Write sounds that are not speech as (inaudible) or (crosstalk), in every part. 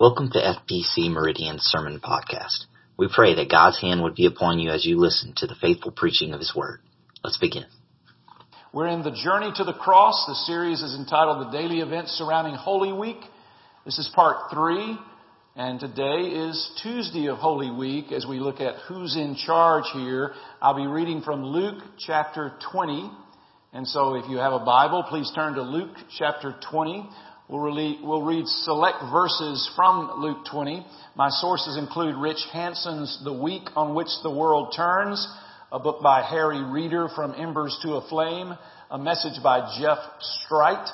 Welcome to FPC Meridian Sermon Podcast. We pray that God's hand would be upon you as you listen to the faithful preaching of His Word. Let's begin. We're in the Journey to the Cross. The series is entitled The Daily Events Surrounding Holy Week. This is part three, and today is Tuesday of Holy Week as we look at who's in charge here. I'll be reading from Luke chapter 20. And so if you have a Bible, please turn to Luke chapter 20. We'll, read select verses from Luke 20. My sources include Rich Hanson's The Week on Which the World Turns, a book by Harry Reeder from Embers to a Flame, a message by Jeff Strite,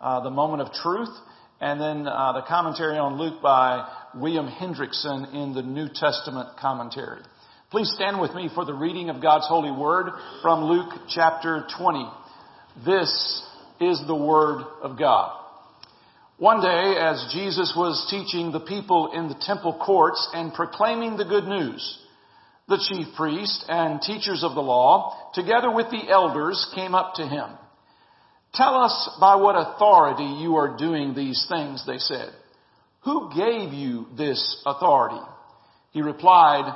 uh, The Moment of Truth, and then uh, the commentary on Luke by William Hendriksen in the New Testament commentary. Please stand with me for the reading of God's holy word from Luke chapter 20. This is the word of God. One day, as Jesus was teaching the people in the temple courts and proclaiming the good news, the chief priests and teachers of the law, together with the elders, came up to him. Tell us by what authority you are doing these things, they said. Who gave you this authority? He replied,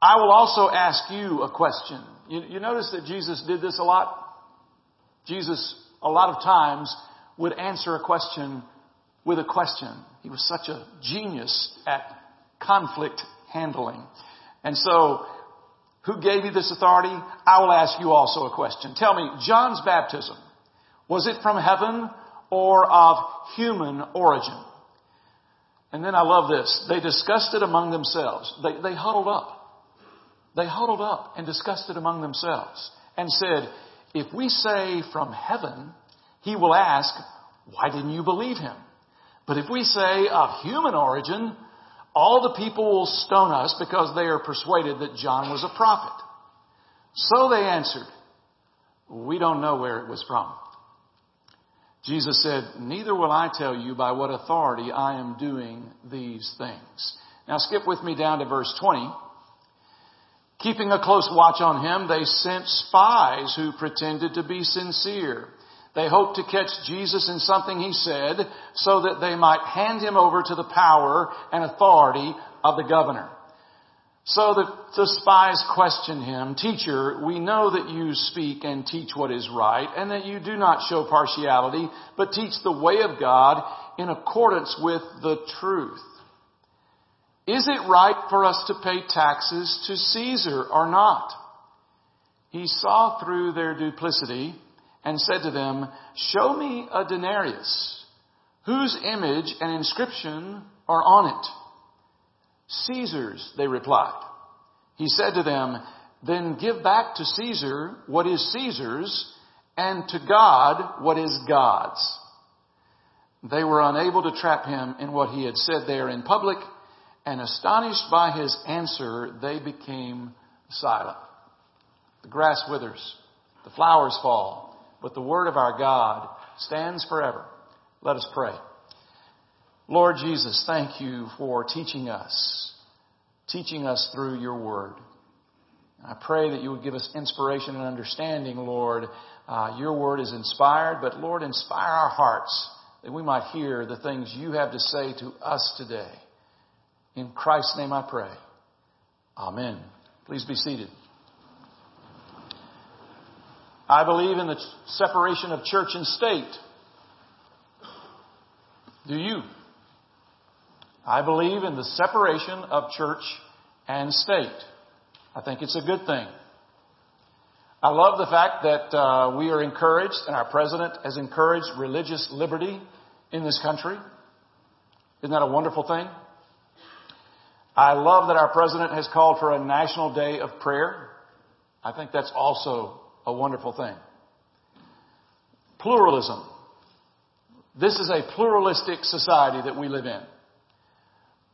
I will also ask you a question. You, you notice that Jesus did this a lot? Jesus, a lot of times, would answer a question with a question. He was such a genius at conflict handling. And so, who gave you this authority? I will ask you also a question. Tell me, John's baptism, was it from heaven or of human origin? And then I love this. They discussed it among themselves. They, they huddled up. They huddled up and discussed it among themselves and said, if we say from heaven, he will ask, why didn't you believe him? But if we say of human origin, all the people will stone us because they are persuaded that John was a prophet. So they answered, we don't know where it was from. Jesus said, neither will I tell you by what authority I am doing these things. Now skip with me down to verse 20. Keeping a close watch on him, they sent spies who pretended to be sincere. They hoped to catch Jesus in something he said so that they might hand him over to the power and authority of the governor. So the, the spies questioned him, Teacher, we know that you speak and teach what is right and that you do not show partiality, but teach the way of God in accordance with the truth. Is it right for us to pay taxes to Caesar or not? He saw through their duplicity and said to them, Show me a denarius. Whose image and inscription are on it? Caesar's, they replied. He said to them, Then give back to Caesar what is Caesar's, and to God what is God's. They were unable to trap him in what he had said there in public, and astonished by his answer, they became silent. The grass withers, the flowers fall, but the word of our God stands forever. Let us pray. Lord Jesus, thank you for teaching us, teaching us through your word. I pray that you would give us inspiration and understanding, Lord. Uh, your word is inspired, but Lord, inspire our hearts that we might hear the things you have to say to us today. In Christ's name I pray. Amen. Please be seated. I believe in the separation of church and state. Do you? I believe in the separation of church and state. I think it's a good thing. I love the fact that uh, we are encouraged, and our president has encouraged religious liberty in this country. Isn't that a wonderful thing? I love that our president has called for a national day of prayer. I think that's also a wonderful thing. Pluralism. This is a pluralistic society that we live in.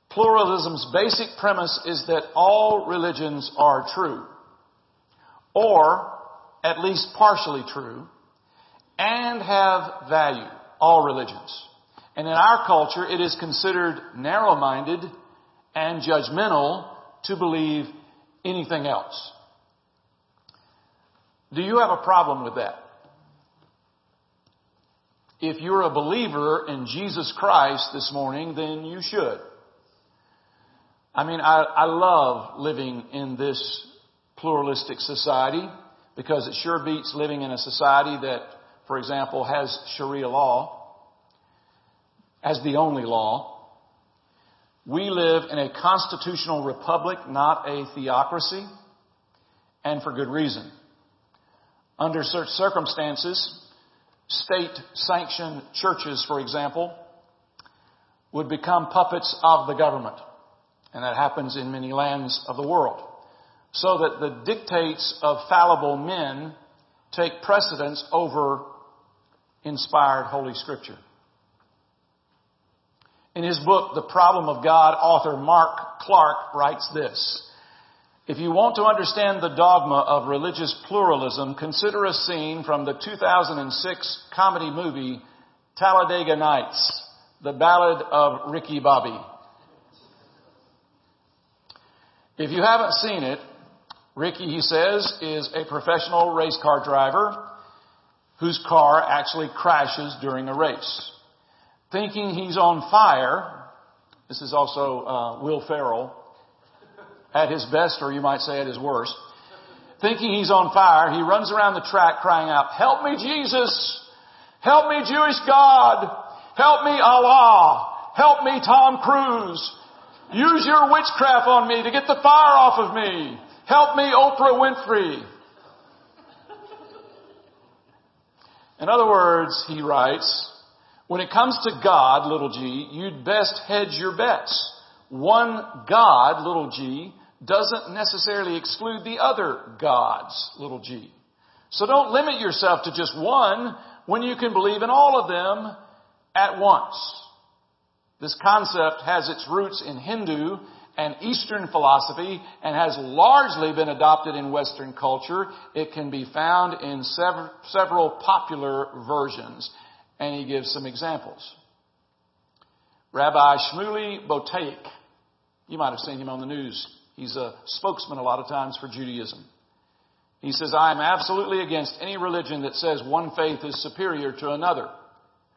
Pluralism's basic premise is that all religions are true, or at least partially true, and have value. All religions. And in our culture, it is considered narrow-minded and judgmental to believe anything else. Do you have a problem with that? If you're a believer in Jesus Christ this morning, then you should. I mean, I, I love living in this pluralistic society because it sure beats living in a society that, for example, has Sharia law as the only law. We live in a constitutional republic, not a theocracy, and for good reason. Under such circumstances, state sanctioned churches, for example, would become puppets of the government. And that happens in many lands of the world so that the dictates of fallible men take precedence over inspired Holy Scripture. In his book, The Problem of God, author Mark Clark writes this. If you want to understand the dogma of religious pluralism, consider a scene from the 2006 comedy movie Talladega Nights, the ballad of Ricky Bobby. If you haven't seen it, Ricky, he says, is a professional race car driver whose car actually crashes during a race. Thinking he's on fire, this is also uh, Will Ferrell at his best, or you might say at his worst. Thinking he's on fire, he runs around the track crying out, Help me, Jesus! Help me, Jewish God! Help me, Allah! Help me, Tom Cruise! Use your witchcraft on me to get the fire off of me! Help me, Oprah Winfrey. In other words, he writes, when it comes to God, little g, you'd best hedge your bets. One God, little g, doesn't necessarily exclude the other gods, little g. So don't limit yourself to just one when you can believe in all of them at once. This concept has its roots in Hindu and Eastern philosophy and has largely been adopted in Western culture. It can be found in several, popular versions. And he gives some examples. Rabbi Shmuley Boteach, you might have seen him on the news. He's a spokesman a lot of times for Judaism. He says, I am absolutely against any religion that says one faith is superior to another.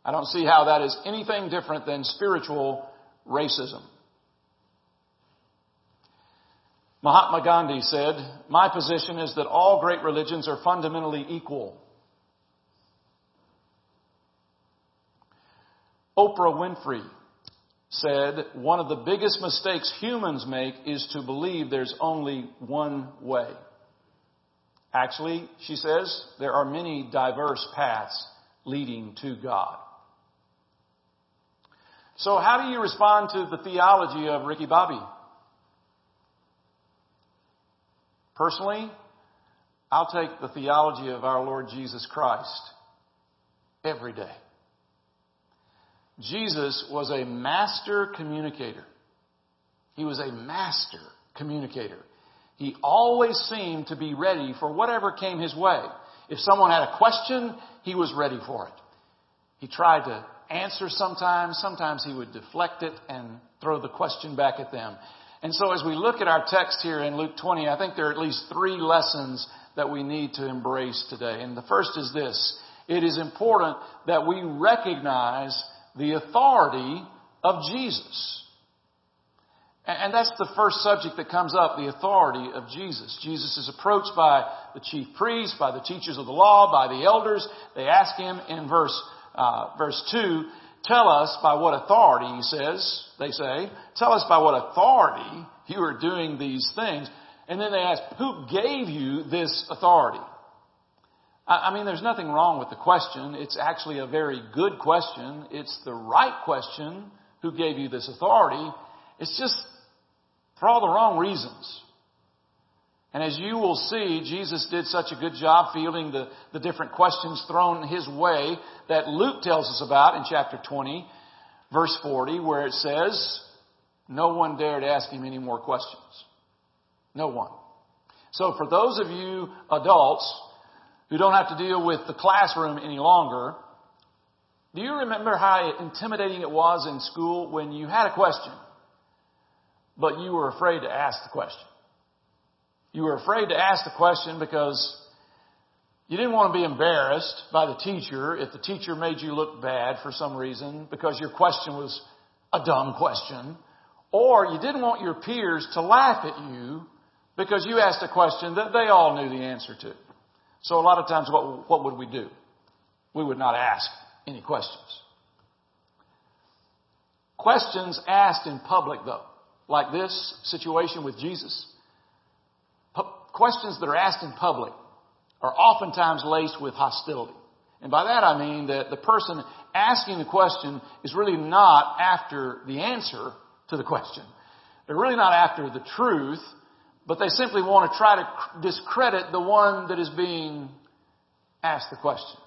I don't see how that is anything different than spiritual racism. Mahatma Gandhi said, My position is that all great religions are fundamentally equal. Oprah Winfrey said, One of the biggest mistakes humans make is to believe there's only one way. Actually, she says, there are many diverse paths leading to God. So, how do you respond to the theology of Ricky Bobby? Personally, I'll take the theology of our Lord Jesus Christ every day. Jesus was a master communicator. He was a master communicator. He always seemed to be ready for whatever came his way. If someone had a question, he was ready for it. He tried to answer sometimes. Sometimes he would deflect it and throw the question back at them. And so as we look at our text here in Luke 20, I think there are at least three lessons that we need to embrace today. And the first is this. It is important that we recognize the authority of Jesus. And that's the first subject that comes up, the authority of Jesus. Jesus is approached by the chief priests, by the teachers of the law, by the elders. They ask him in verse, uh, verse 2, Tell us by what authority, he says, they say, tell us by what authority you are doing these things. And then they ask, who gave you this authority? I mean, there's nothing wrong with the question. It's actually a very good question. It's the right question. Who gave you this authority? It's just for all the wrong reasons. And as you will see, Jesus did such a good job fielding the, the different questions thrown his way that Luke tells us about in chapter 20, verse 40, where it says, no one dared ask him any more questions. No one. So for those of you adults who don't have to deal with the classroom any longer, do you remember how intimidating it was in school when you had a question, but you were afraid to ask the question? You were afraid to ask the question because You didn't want to be embarrassed by the teacher if the teacher made you look bad for some reason because your question was a dumb question. Or you didn't want your peers to laugh at you because you asked a question that they all knew the answer to. So a lot of times what, what would we do? We would not ask any questions. Questions asked in public though, like this situation with Jesus. questions that are asked in public are oftentimes laced with hostility. And by that I mean that the person asking the question is really not after the answer to the question. They're really not after the truth, but they simply want to try to discredit the one that is being asked the question.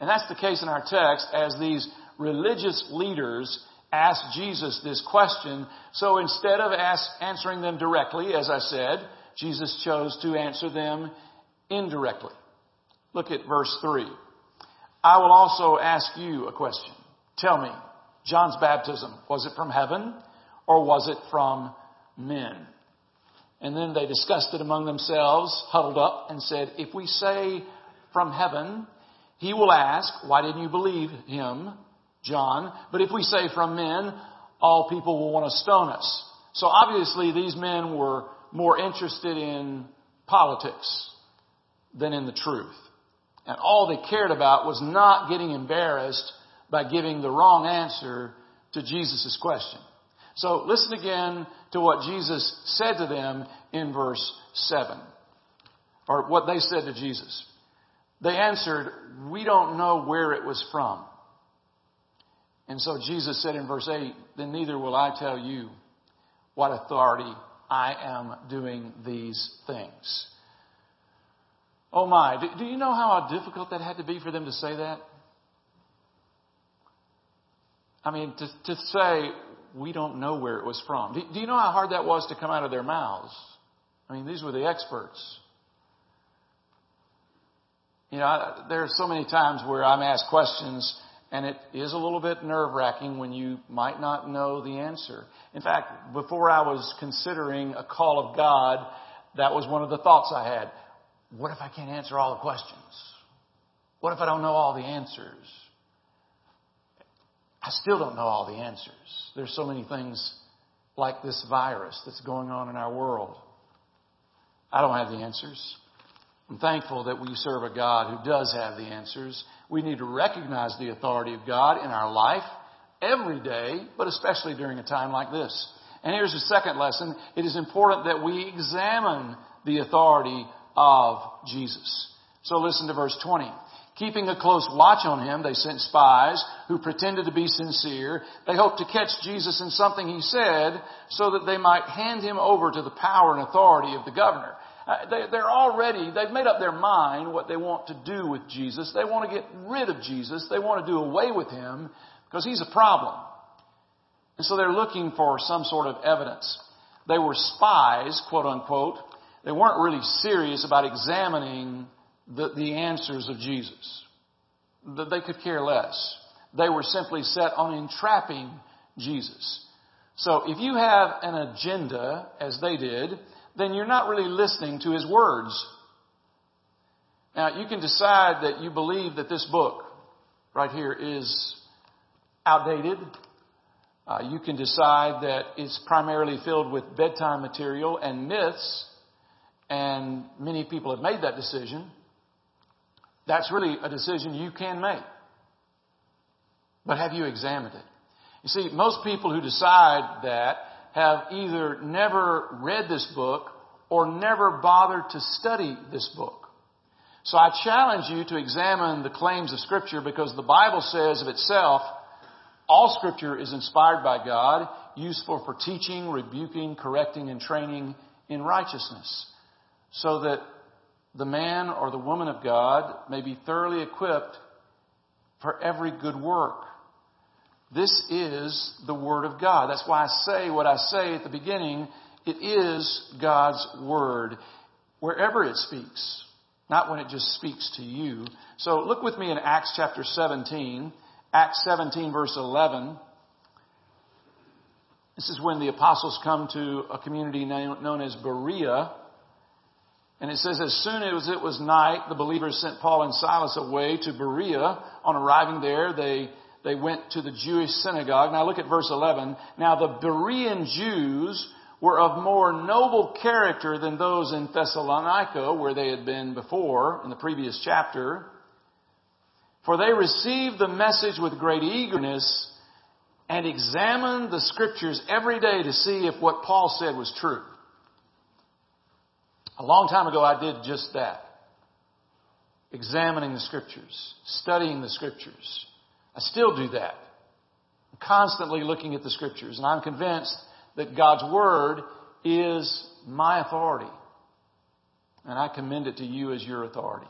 And that's the case in our text as these religious leaders ask Jesus this question. So instead of ask, answering them directly, as I said, Jesus chose to answer them indirectly. Look at verse 3. I will also ask you a question. Tell me, John's baptism, was it from heaven or was it from men? And then they discussed it among themselves, huddled up, and said, If we say from heaven, he will ask, Why didn't you believe him, John? But if we say from men, all people will want to stone us. So obviously, these men were more interested in politics than in the truth. And all they cared about was not getting embarrassed by giving the wrong answer to Jesus' question. So listen again to what Jesus said to them in verse 7. Or what they said to Jesus. They answered, We don't know where it was from. And so Jesus said in verse 8, Then neither will I tell you what authority I am doing these things. Oh my, do, you know how difficult that had to be for them to say that? I mean, to, to say, we don't know where it was from. Do, do you know how hard that was to come out of their mouths? I mean, these were the experts. You know, I, there are so many times where I'm asked questions and it is a little bit nerve wracking when you might not know the answer. In fact, before I was considering a call of God, that was one of the thoughts I had. What if I can't answer all the questions? What if I don't know all the answers? I still don't know all the answers. There's so many things like this virus that's going on in our world. I don't have the answers. I'm thankful that we serve a God who does have the answers. We need to recognize the authority of God in our life every day, but especially during a time like this. And here's the second lesson. It is important that we examine the authority of Jesus. So listen to verse 20. Keeping a close watch on him, they sent spies who pretended to be sincere. They hoped to catch Jesus in something he said so that they might hand him over to the power and authority of the governor. Uh, they, they're already, they've made up their mind what they want to do with Jesus. They want to get rid of Jesus. They want to do away with him because he's a problem. And so they're looking for some sort of evidence. They were spies, quote unquote, they weren't really serious about examining the, the answers of Jesus. That they could care less. They were simply set on entrapping Jesus. So if you have an agenda, as they did, then you're not really listening to his words. Now, you can decide that you believe that this book right here is outdated. Uh, you can decide that it's primarily filled with bedtime material and myths and many people have made that decision. That's really a decision you can make. But have you examined it? You see, most people who decide that have either never read this book or never bothered to study this book. So I challenge you to examine the claims of Scripture because the Bible says of itself, all Scripture is inspired by God, useful for teaching, rebuking, correcting, and training in righteousness so that the man or the woman of God may be thoroughly equipped for every good work. This is the Word of God. That's why I say what I say at the beginning. It is God's Word. Wherever it speaks. Not when it just speaks to you. So look with me in Acts chapter 17. Acts 17 verse 11. This is when the apostles come to a community known as Berea. And it says, as soon as it was night, the believers sent Paul and Silas away to Berea. On arriving there, they, they went to the Jewish synagogue. Now look at verse 11. Now the Berean Jews were of more noble character than those in Thessalonica, where they had been before in the previous chapter. For they received the message with great eagerness and examined the scriptures every day to see if what Paul said was true. A long time ago, I did just that. Examining the scriptures, studying the scriptures. I still do that. I'm constantly looking at the scriptures, and I'm convinced that God's Word is my authority. And I commend it to you as your authority.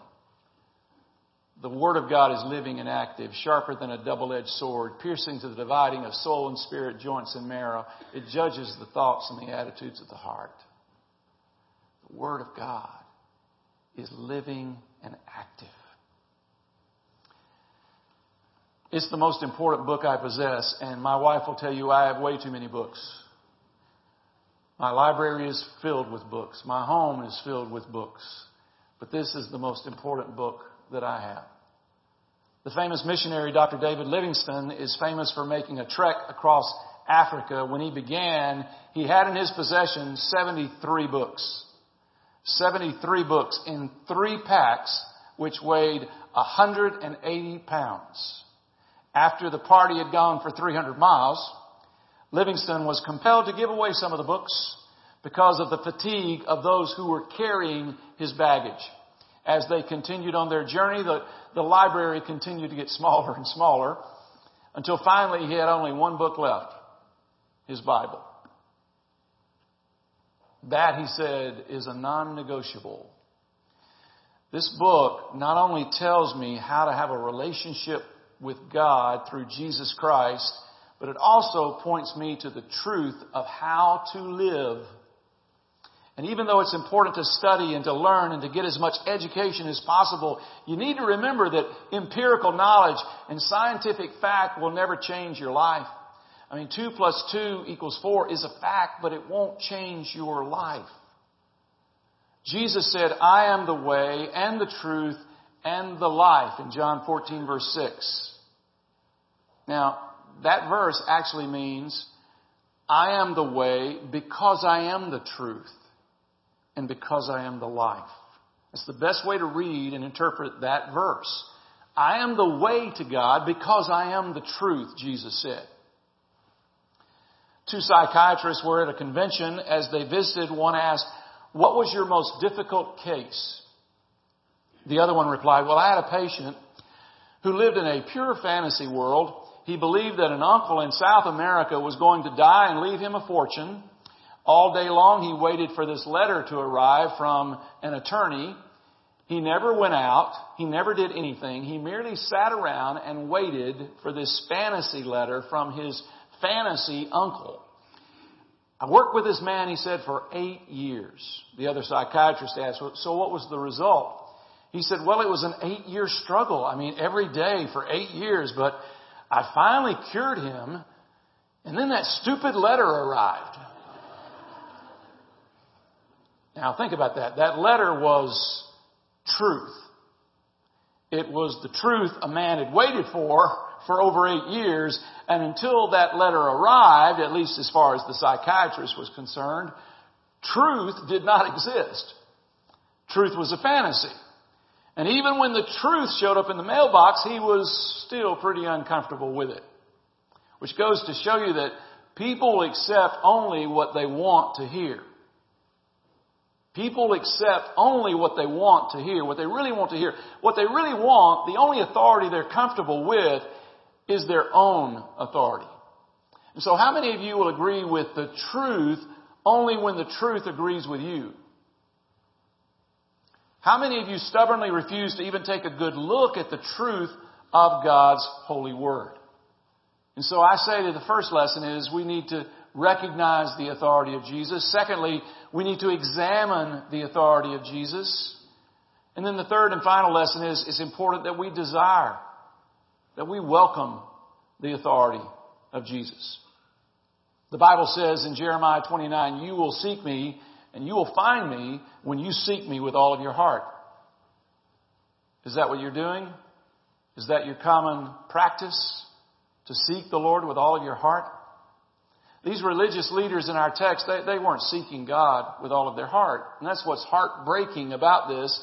The Word of God is living and active, sharper than a double edged sword, piercing to the dividing of soul and spirit, joints and marrow. It judges the thoughts and the attitudes of the heart. Word of God is living and active. It's the most important book I possess, and my wife will tell you I have way too many books. My library is filled with books. My home is filled with books. But this is the most important book that I have. The famous missionary Dr. David Livingstone is famous for making a trek across Africa. When he began, he had in his possession 73 books. 73 books in three packs, which weighed 180 pounds. After the party had gone for 300 miles, Livingstone was compelled to give away some of the books because of the fatigue of those who were carrying his baggage. As they continued on their journey, the, the library continued to get (laughs) smaller and smaller until finally he had only one book left his Bible. That, he said, is a non negotiable. This book not only tells me how to have a relationship with God through Jesus Christ, but it also points me to the truth of how to live. And even though it's important to study and to learn and to get as much education as possible, you need to remember that empirical knowledge and scientific fact will never change your life. I mean, 2 plus 2 equals 4 is a fact, but it won't change your life. Jesus said, I am the way and the truth and the life in John 14 verse 6. Now, that verse actually means, I am the way because I am the truth and because I am the life. It's the best way to read and interpret that verse. I am the way to God because I am the truth, Jesus said. Two psychiatrists were at a convention. As they visited, one asked, What was your most difficult case? The other one replied, Well, I had a patient who lived in a pure fantasy world he believed that an uncle in South America was going to die and leave him a fortune. All day long he waited for this letter to arrive from an attorney. He never went out. He never did anything. He merely sat around and waited for this fantasy letter from his fantasy uncle. I worked with this man, he said, for eight years. The other psychiatrist asked, so what was the result? He said, well, it was an eight year struggle. I mean, every day for eight years, but I finally cured him, and then that stupid letter arrived. Now think about that. That letter was truth. It was the truth a man had waited for for over eight years, and until that letter arrived, at least as far as the psychiatrist was concerned, truth did not exist. Truth was a fantasy. And even when the truth showed up in the mailbox, he was still pretty uncomfortable with it. Which goes to show you that people accept only what they want to hear. People accept only what they want to hear, what they really want to hear. What they really want, the only authority they're comfortable with, is their own authority. And so how many of you will agree with the truth only when the truth agrees with you? How many of you stubbornly refuse to even take a good look at the truth of God's holy word? And so I say that the first lesson is we need to recognize the authority of Jesus. Secondly, we need to examine the authority of Jesus. And then the third and final lesson is it's important that we desire, that we welcome the authority of Jesus. The Bible says in Jeremiah 29, you will seek me and you will find me when you seek me with all of your heart. Is that what you're doing? Is that your common practice? To seek the Lord with all of your heart? These religious leaders in our text, they, they weren't seeking God with all of their heart. And that's what's heartbreaking about this.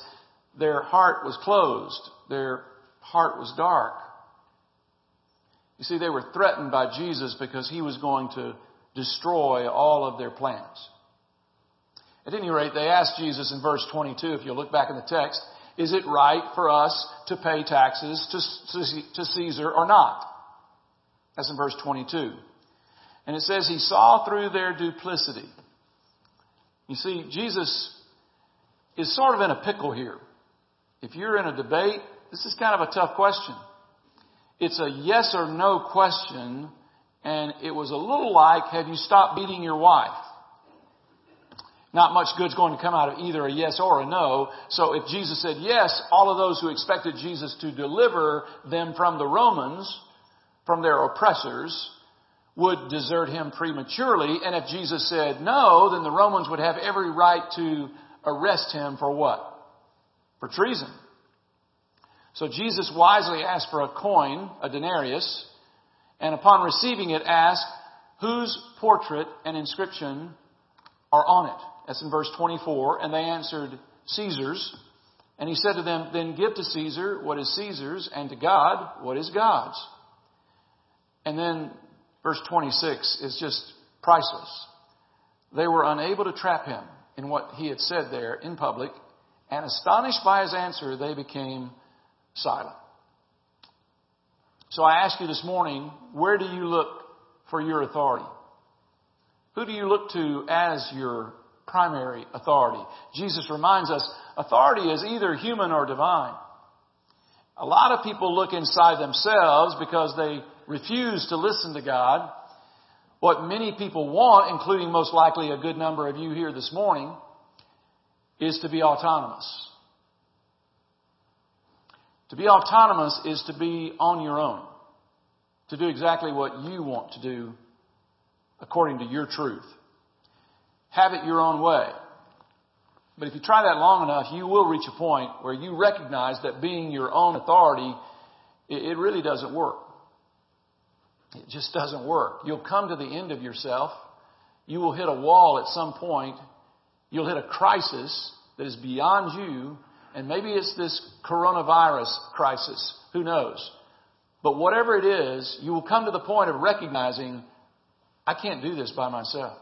Their heart was closed. Their heart was dark. You see, they were threatened by Jesus because he was going to destroy all of their plans. At any rate, they asked Jesus in verse 22, if you look back in the text, is it right for us to pay taxes to, to Caesar or not? That's in verse 22. And it says he saw through their duplicity. You see, Jesus is sort of in a pickle here. If you're in a debate, this is kind of a tough question. It's a yes or no question, and it was a little like, have you stopped beating your wife? Not much good's going to come out of either a yes or a no. So if Jesus said yes, all of those who expected Jesus to deliver them from the Romans, from their oppressors, would desert him prematurely. And if Jesus said no, then the Romans would have every right to arrest him for what? For treason. So Jesus wisely asked for a coin, a denarius, and upon receiving it asked, whose portrait and inscription are on it? That's in verse 24. And they answered, Caesar's. And he said to them, Then give to Caesar what is Caesar's, and to God what is God's. And then verse 26 is just priceless. They were unable to trap him in what he had said there in public, and astonished by his answer, they became silent. So I ask you this morning, where do you look for your authority? Who do you look to as your primary authority. Jesus reminds us authority is either human or divine. A lot of people look inside themselves because they refuse to listen to God. What many people want, including most likely a good number of you here this morning, is to be autonomous. To be autonomous is to be on your own. To do exactly what you want to do according to your truth have it your own way. But if you try that long enough, you will reach a point where you recognize that being your own authority, it really doesn't work. It just doesn't work. You'll come to the end of yourself. You will hit a wall at some point. You'll hit a crisis that is beyond you. And maybe it's this coronavirus crisis. Who knows? But whatever it is, you will come to the point of recognizing, I can't do this by myself.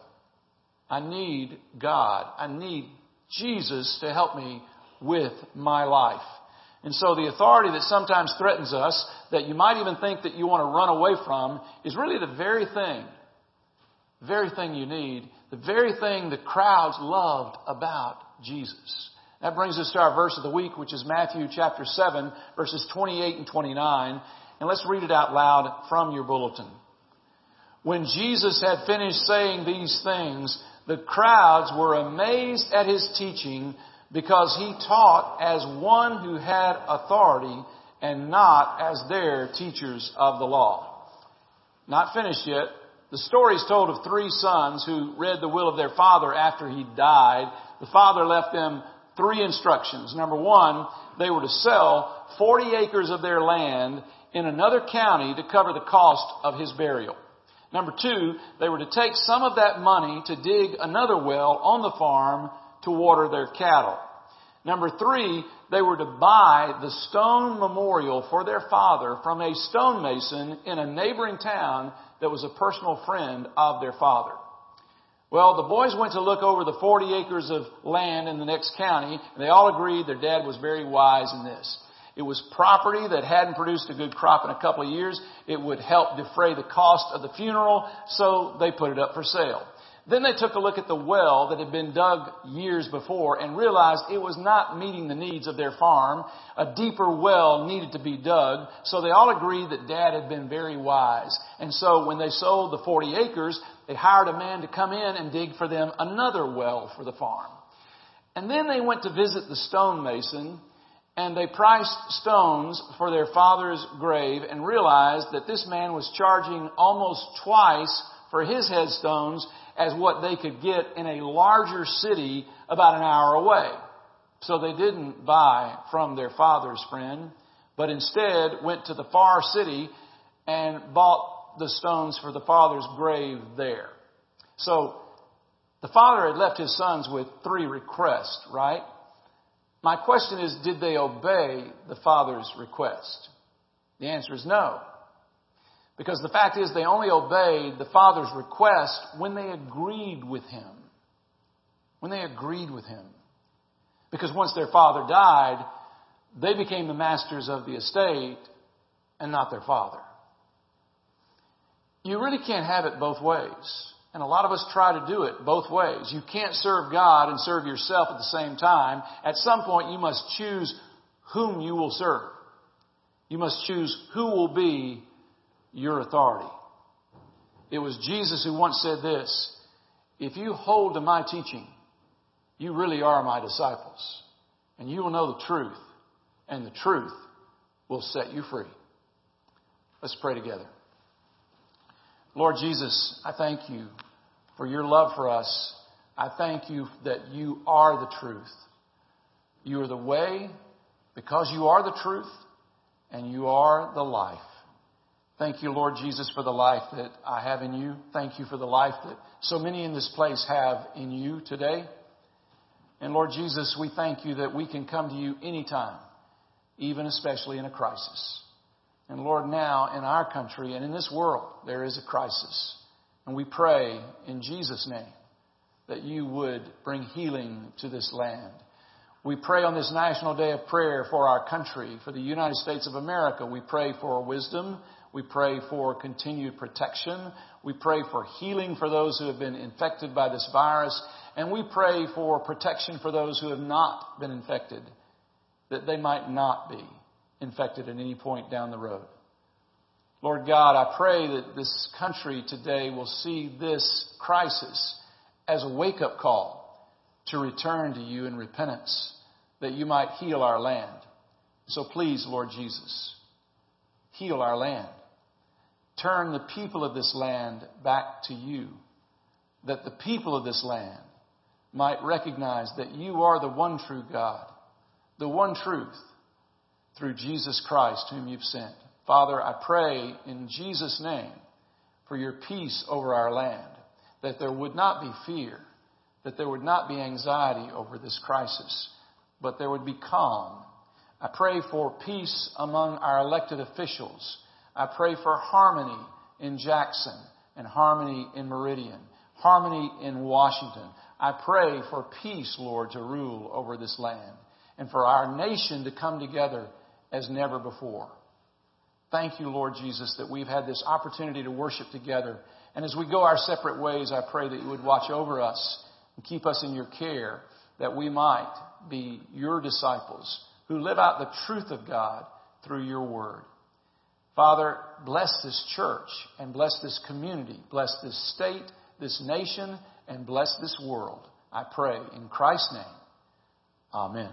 I need God. I need Jesus to help me with my life. And so the authority that sometimes threatens us, that you might even think that you want to run away from, is really the very thing, the very thing you need, the very thing the crowds loved about Jesus. That brings us to our verse of the week, which is Matthew chapter 7, verses 28 and 29. And let's read it out loud from your bulletin. When Jesus had finished saying these things, the crowds were amazed at his teaching because he taught as one who had authority and not as their teachers of the law. Not finished yet. The story is told of three sons who read the will of their father after he died. The father left them three instructions. Number one, they were to sell 40 acres of their land in another county to cover the cost of his burial. Number two, they were to take some of that money to dig another well on the farm to water their cattle. Number three, they were to buy the stone memorial for their father from a stonemason in a neighboring town that was a personal friend of their father. Well, the boys went to look over the 40 acres of land in the next county, and they all agreed their dad was very wise in this. It was property that hadn't produced a good crop in a couple of years. It would help defray the cost of the funeral, so they put it up for sale. Then they took a look at the well that had been dug years before and realized it was not meeting the needs of their farm. A deeper well needed to be dug, so they all agreed that dad had been very wise. And so when they sold the 40 acres, they hired a man to come in and dig for them another well for the farm. And then they went to visit the stonemason and they priced stones for their father's grave and realized that this man was charging almost twice for his headstones as what they could get in a larger city about an hour away. So they didn't buy from their father's friend, but instead went to the far city and bought the stones for the father's grave there. So the father had left his sons with three requests, right? My question is, did they obey the father's request? The answer is no. Because the fact is, they only obeyed the father's request when they agreed with him. When they agreed with him. Because once their father died, they became the masters of the estate and not their father. You really can't have it both ways. And a lot of us try to do it both ways. You can't serve God and serve yourself at the same time. At some point, you must choose whom you will serve. You must choose who will be your authority. It was Jesus who once said this If you hold to my teaching, you really are my disciples, and you will know the truth, and the truth will set you free. Let's pray together. Lord Jesus, I thank you for your love for us. I thank you that you are the truth. You are the way because you are the truth and you are the life. Thank you, Lord Jesus, for the life that I have in you. Thank you for the life that so many in this place have in you today. And Lord Jesus, we thank you that we can come to you anytime, even especially in a crisis. And Lord, now in our country and in this world, there is a crisis. And we pray in Jesus' name that you would bring healing to this land. We pray on this National Day of Prayer for our country, for the United States of America. We pray for wisdom. We pray for continued protection. We pray for healing for those who have been infected by this virus. And we pray for protection for those who have not been infected, that they might not be infected at any point down the road. Lord God, I pray that this country today will see this crisis as a wake up call to return to you in repentance, that you might heal our land. So please, Lord Jesus, heal our land. Turn the people of this land back to you, that the people of this land might recognize that you are the one true God, the one truth, through Jesus Christ, whom you've sent. Father, I pray in Jesus' name for your peace over our land, that there would not be fear, that there would not be anxiety over this crisis, but there would be calm. I pray for peace among our elected officials. I pray for harmony in Jackson and harmony in Meridian, harmony in Washington. I pray for peace, Lord, to rule over this land and for our nation to come together as never before. Thank you, Lord Jesus, that we've had this opportunity to worship together. And as we go our separate ways, I pray that you would watch over us and keep us in your care, that we might be your disciples who live out the truth of God through your word. Father, bless this church and bless this community, bless this state, this nation, and bless this world. I pray in Christ's name. Amen.